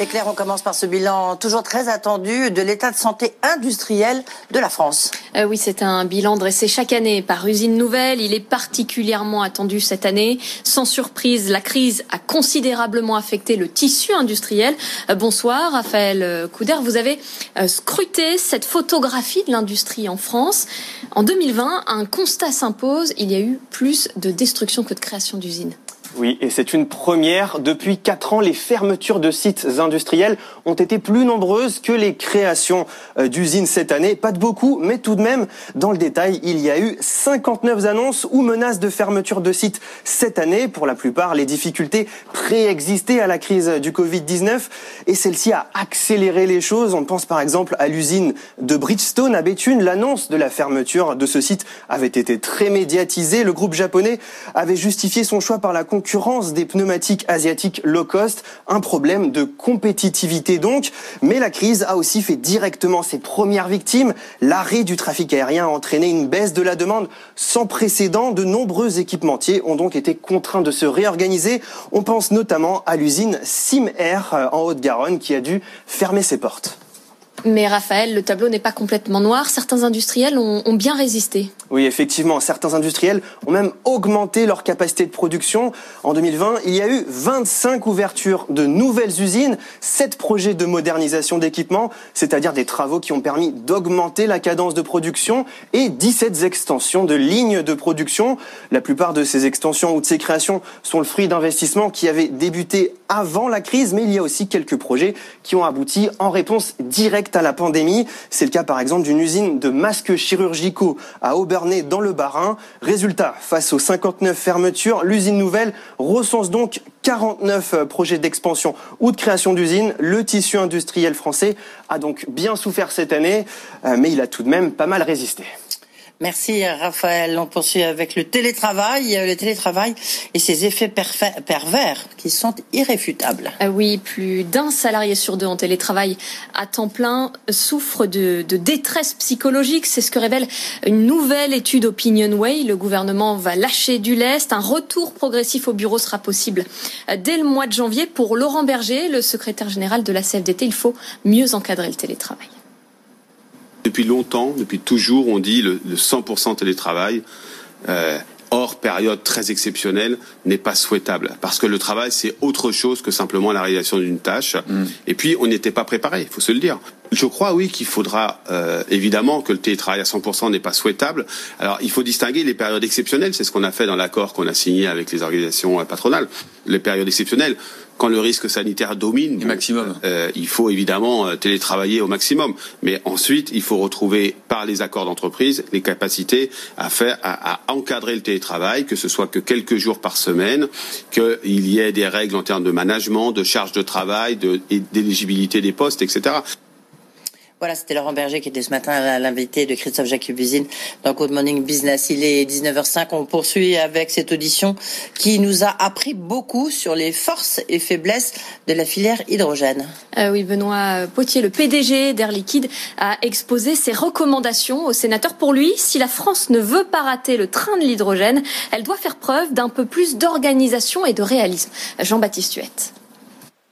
Et Claire, on commence par ce bilan toujours très attendu de l'état de santé industriel de la France. Euh, oui, c'est un bilan dressé chaque année par Usine Nouvelle. Il est particulièrement attendu cette année. Sans surprise, la crise a considérablement affecté le tissu industriel. Euh, bonsoir, Raphaël Couder. Vous avez euh, scruté cette photographie de l'industrie en France. En 2020, un constat s'impose. Il y a eu plus de destruction que de création d'usines. Oui, et c'est une première. Depuis quatre ans, les fermetures de sites industriels ont été plus nombreuses que les créations euh, d'usines cette année. Pas de beaucoup, mais tout de même, dans le détail, il y a eu 59 annonces ou menaces de fermeture de sites cette année. Pour la plupart, les difficultés préexistaient à la crise du Covid-19 et celle-ci a accéléré les choses. On pense par exemple à l'usine de Bridgestone à Béthune. L'annonce de la fermeture de ce site avait été très médiatisée. Le groupe japonais avait justifié son choix par la concurrence des pneumatiques asiatiques low cost, un problème de compétitivité donc. Mais la crise a aussi fait directement ses premières victimes. L'arrêt du trafic aérien a entraîné une baisse de la demande sans précédent. De nombreux équipementiers ont donc été contraints de se réorganiser. On pense notamment à l'usine Sim Air euh, en Haute-Garonne qui a dû fermer ses portes. Mais Raphaël, le tableau n'est pas complètement noir. Certains industriels ont, bien résisté. Oui, effectivement, certains industriels ont même augmenté leur capacité de production. En 2020, il y a eu 25 ouvertures de nouvelles usines, 7 projets de modernisation d'équipements, c'est-à-dire des travaux qui ont permis d'augmenter la cadence de production, et 17 extensions de lignes de production. La plupart de ces extensions ou de ces créations sont le fruit d'investissements qui avaient débuté avant la crise, mais il y a aussi quelques projets qui ont abouti en réponse directe à la pandémie. C'est le cas par exemple d'une usine de masques chirurgicaux à Aubernay dans le Bas-Rhin. Résultat, face aux 59 fermetures, l'usine nouvelle recense donc 49 projets d'expansion ou de création d'usines. Le tissu industriel français a donc bien souffert cette année, euh, mais il a tout de même pas mal résisté. Merci Raphaël. On poursuit avec le télétravail, le télétravail et ses effets pervers qui sont irréfutables. Ah oui, plus d'un salarié sur deux en télétravail à temps plein souffre de, détresse psychologique. C'est ce que révèle une nouvelle étude Opinionway. Le gouvernement va lâcher du lest. Un retour progressif au bureau sera possible dès le mois de janvier. Pour Laurent Berger, le secrétaire général de la CFDT, il faut mieux encadrer le télétravail. Depuis longtemps, depuis toujours, on dit le, le 100% télétravail. Euh, hors période très exceptionnelle n'est pas souhaitable parce que le travail c'est autre chose que simplement la réalisation d'une tâche Mm. et puis on n'était pas préparé il faut se le dire je crois, oui, qu'il faudra euh, évidemment que le télétravail à 100% n'est pas souhaitable. Alors, il faut distinguer les périodes exceptionnelles. C'est ce qu'on a fait dans l'accord qu'on a signé avec les organisations euh, patronales. Les périodes exceptionnelles, quand le risque sanitaire domine, maximum. Euh, il faut évidemment euh, télétravailler au maximum. Mais ensuite, il faut retrouver par les accords d'entreprise les capacités à faire, à, à, encadrer le télétravail, que ce soit que quelques jours par semaine, qu'il y ait des règles en termes de management, de charge de travail, d'éligibilité des postes, etc. Voilà, c'était Laurent Berger qui était ce matin l'invité de Christophe Jacques-Buzine dans Good Morning Business. Il est 19h05. On poursuit avec cette audition qui nous a appris beaucoup sur les forces et faiblesses de la filière hydrogène. Euh, oui, Benoît Potier, le PDG d'Air Liquide, a exposé ses recommandations aux sénateurs. Pour lui, si la France ne veut pas rater le train de l'hydrogène, elle doit faire preuve d'un peu plus d'organisation et de réalisme. Jean-Baptiste Huette.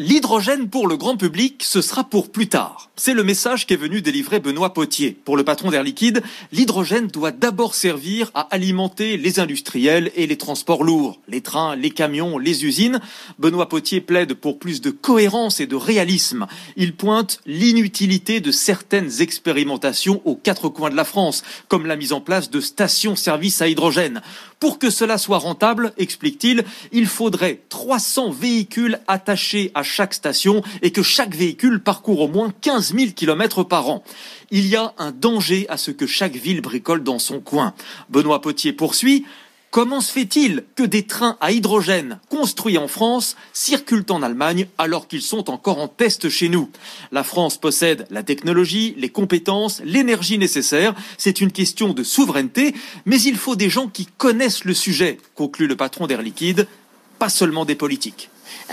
L'hydrogène pour le grand public, ce sera pour plus tard. C'est le message qu'est venu délivrer Benoît Potier. Pour le patron d'Air Liquide, l'hydrogène doit d'abord servir à alimenter les industriels et les transports lourds, les trains, les camions, les usines. Benoît Potier plaide pour plus de cohérence et de réalisme. Il pointe l'inutilité de certaines expérimentations aux quatre coins de la France, comme la mise en place de stations-service à hydrogène. Pour que cela soit rentable, explique-t-il, il faudrait 300 véhicules attachés à chaque station et que chaque véhicule parcourt au moins 15 000 km par an. Il y a un danger à ce que chaque ville bricole dans son coin. Benoît Potier poursuit. Comment se fait-il que des trains à hydrogène construits en France circulent en Allemagne alors qu'ils sont encore en test chez nous? La France possède la technologie, les compétences, l'énergie nécessaire. C'est une question de souveraineté, mais il faut des gens qui connaissent le sujet, conclut le patron d'Air Liquide, pas seulement des politiques.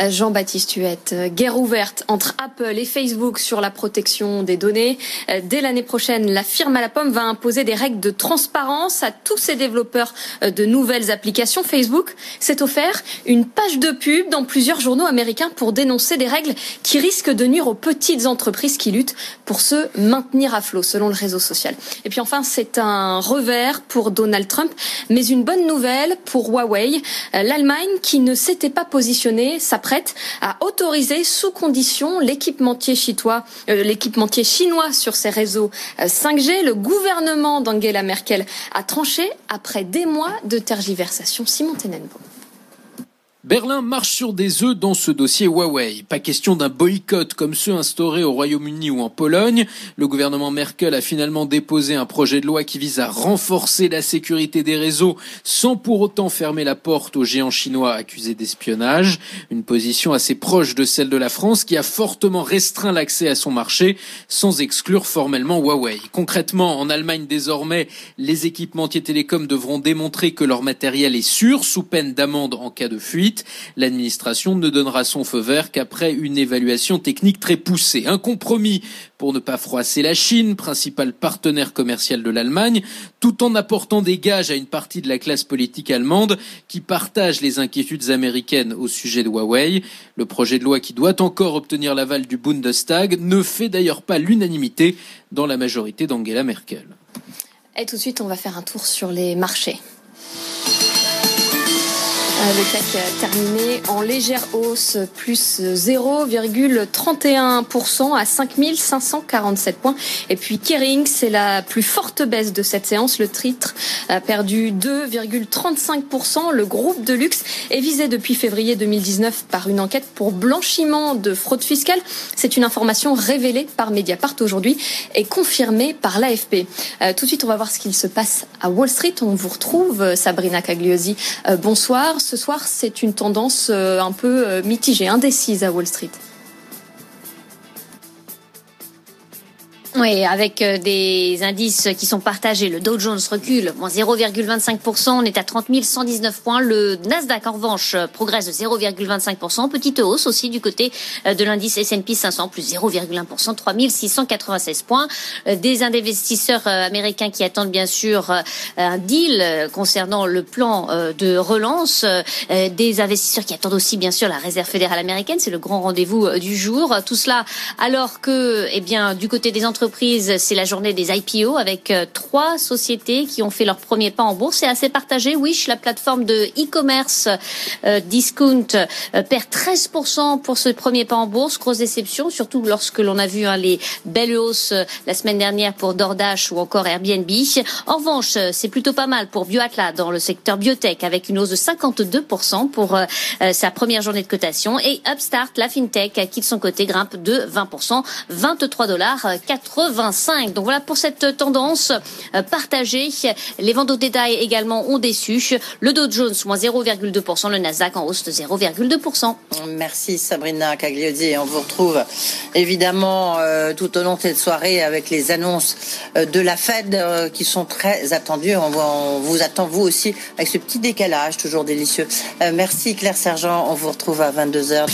Jean-Baptiste Huette. Guerre ouverte entre Apple et Facebook sur la protection des données. Dès l'année prochaine, la firme à la pomme va imposer des règles de transparence à tous ses développeurs de nouvelles applications. Facebook s'est offert une page de pub dans plusieurs journaux américains pour dénoncer des règles qui risquent de nuire aux petites entreprises qui luttent pour se maintenir à flot, selon le réseau social. Et puis enfin, c'est un revers pour Donald Trump, mais une bonne nouvelle pour Huawei. L'Allemagne, qui ne s'était pas positionnée, s'apprête à autoriser sous condition l'équipementier chinois, euh, chinois sur ses réseaux 5G. Le gouvernement d'Angela Merkel a tranché après des mois de tergiversation. Simon Tenenbaum. Berlin marche sur des œufs dans ce dossier Huawei. Pas question d'un boycott comme ceux instaurés au Royaume-Uni ou en Pologne. Le gouvernement Merkel a finalement déposé un projet de loi qui vise à renforcer la sécurité des réseaux sans pour autant fermer la porte aux géants chinois accusés d'espionnage. Une position assez proche de celle de la France qui a fortement restreint l'accès à son marché sans exclure formellement Huawei. Concrètement, en Allemagne désormais, les équipementiers télécoms devront démontrer que leur matériel est sûr sous peine d'amende en cas de fuite. L'administration ne donnera son feu vert qu'après une évaluation technique très poussée. Un compromis pour ne pas froisser la Chine, principal partenaire commercial de l'Allemagne, tout en apportant des gages à une partie de la classe politique allemande qui partage les inquiétudes américaines au sujet de Huawei. Le projet de loi qui doit encore obtenir l'aval du Bundestag ne fait d'ailleurs pas l'unanimité dans la majorité d'Angela Merkel. Et tout de suite, on va faire un tour sur les marchés. Le CAC terminé en légère hausse, plus 0,31% à 5547 points. Et puis Kering, c'est la plus forte baisse de cette séance. Le titre a perdu 2,35%. Le groupe de luxe est visé depuis février 2019 par une enquête pour blanchiment de fraude fiscale. C'est une information révélée par Mediapart aujourd'hui et confirmée par l'AFP. Euh, tout de suite, on va voir ce qu'il se passe à Wall Street. On vous retrouve, Sabrina Cagliosi. Euh, bonsoir ce soir, c'est une tendance un peu mitigée, indécise à Wall Street. Oui, avec des indices qui sont partagés. Le Dow Jones recule, moins 0,25%, on est à 30 119 points. Le Nasdaq, en revanche, progresse de 0,25%. Petite hausse aussi du côté de l'indice S&P 500, plus 0,1%, 3 696 points. Des investisseurs américains qui attendent bien sûr un deal concernant le plan de relance. Des investisseurs qui attendent aussi bien sûr la Réserve fédérale américaine, c'est le grand rendez-vous du jour. Tout cela alors que, eh bien, du côté des entreprises, c'est la journée des IPO avec euh, trois sociétés qui ont fait leur premier pas en bourse. C'est assez partagé. Wish, la plateforme de e-commerce euh, discount, euh, perd 13% pour ce premier pas en bourse. Grosse déception, surtout lorsque l'on a vu hein, les belles hausses la semaine dernière pour DoorDash ou encore Airbnb. En revanche, c'est plutôt pas mal pour BioAtla dans le secteur biotech avec une hausse de 52% pour sa première journée de cotation. Et Upstart, la fintech, qui de son côté grimpe de 20%, 23 dollars 85. Donc voilà pour cette tendance euh, partagée. Les ventes au détail également ont déçu. Le Dow Jones moins 0,2%, le Nasdaq en hausse de 0,2%. Merci Sabrina Cagliodi. On vous retrouve évidemment euh, tout au long de cette soirée avec les annonces euh, de la Fed qui sont très attendues. On, on, vous attend vous aussi avec ce petit décalage toujours délicieux. merci Claire Sergent. On vous retrouve à 22h.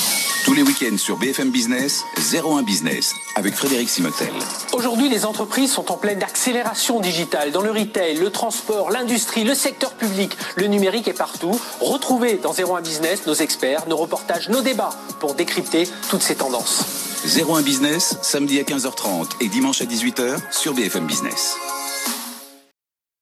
Tous les week-ends sur BFM Business, 01 Business avec Frédéric Simotel. Aujourd'hui, les entreprises sont en pleine accélération digitale dans le retail, le transport, l'industrie, le secteur public. Le numérique est partout. Retrouvez dans 01 Business nos experts, nos reportages, nos débats pour décrypter toutes ces tendances. 01 Business, samedi à 15h30 et dimanche à 18h sur BFM Business.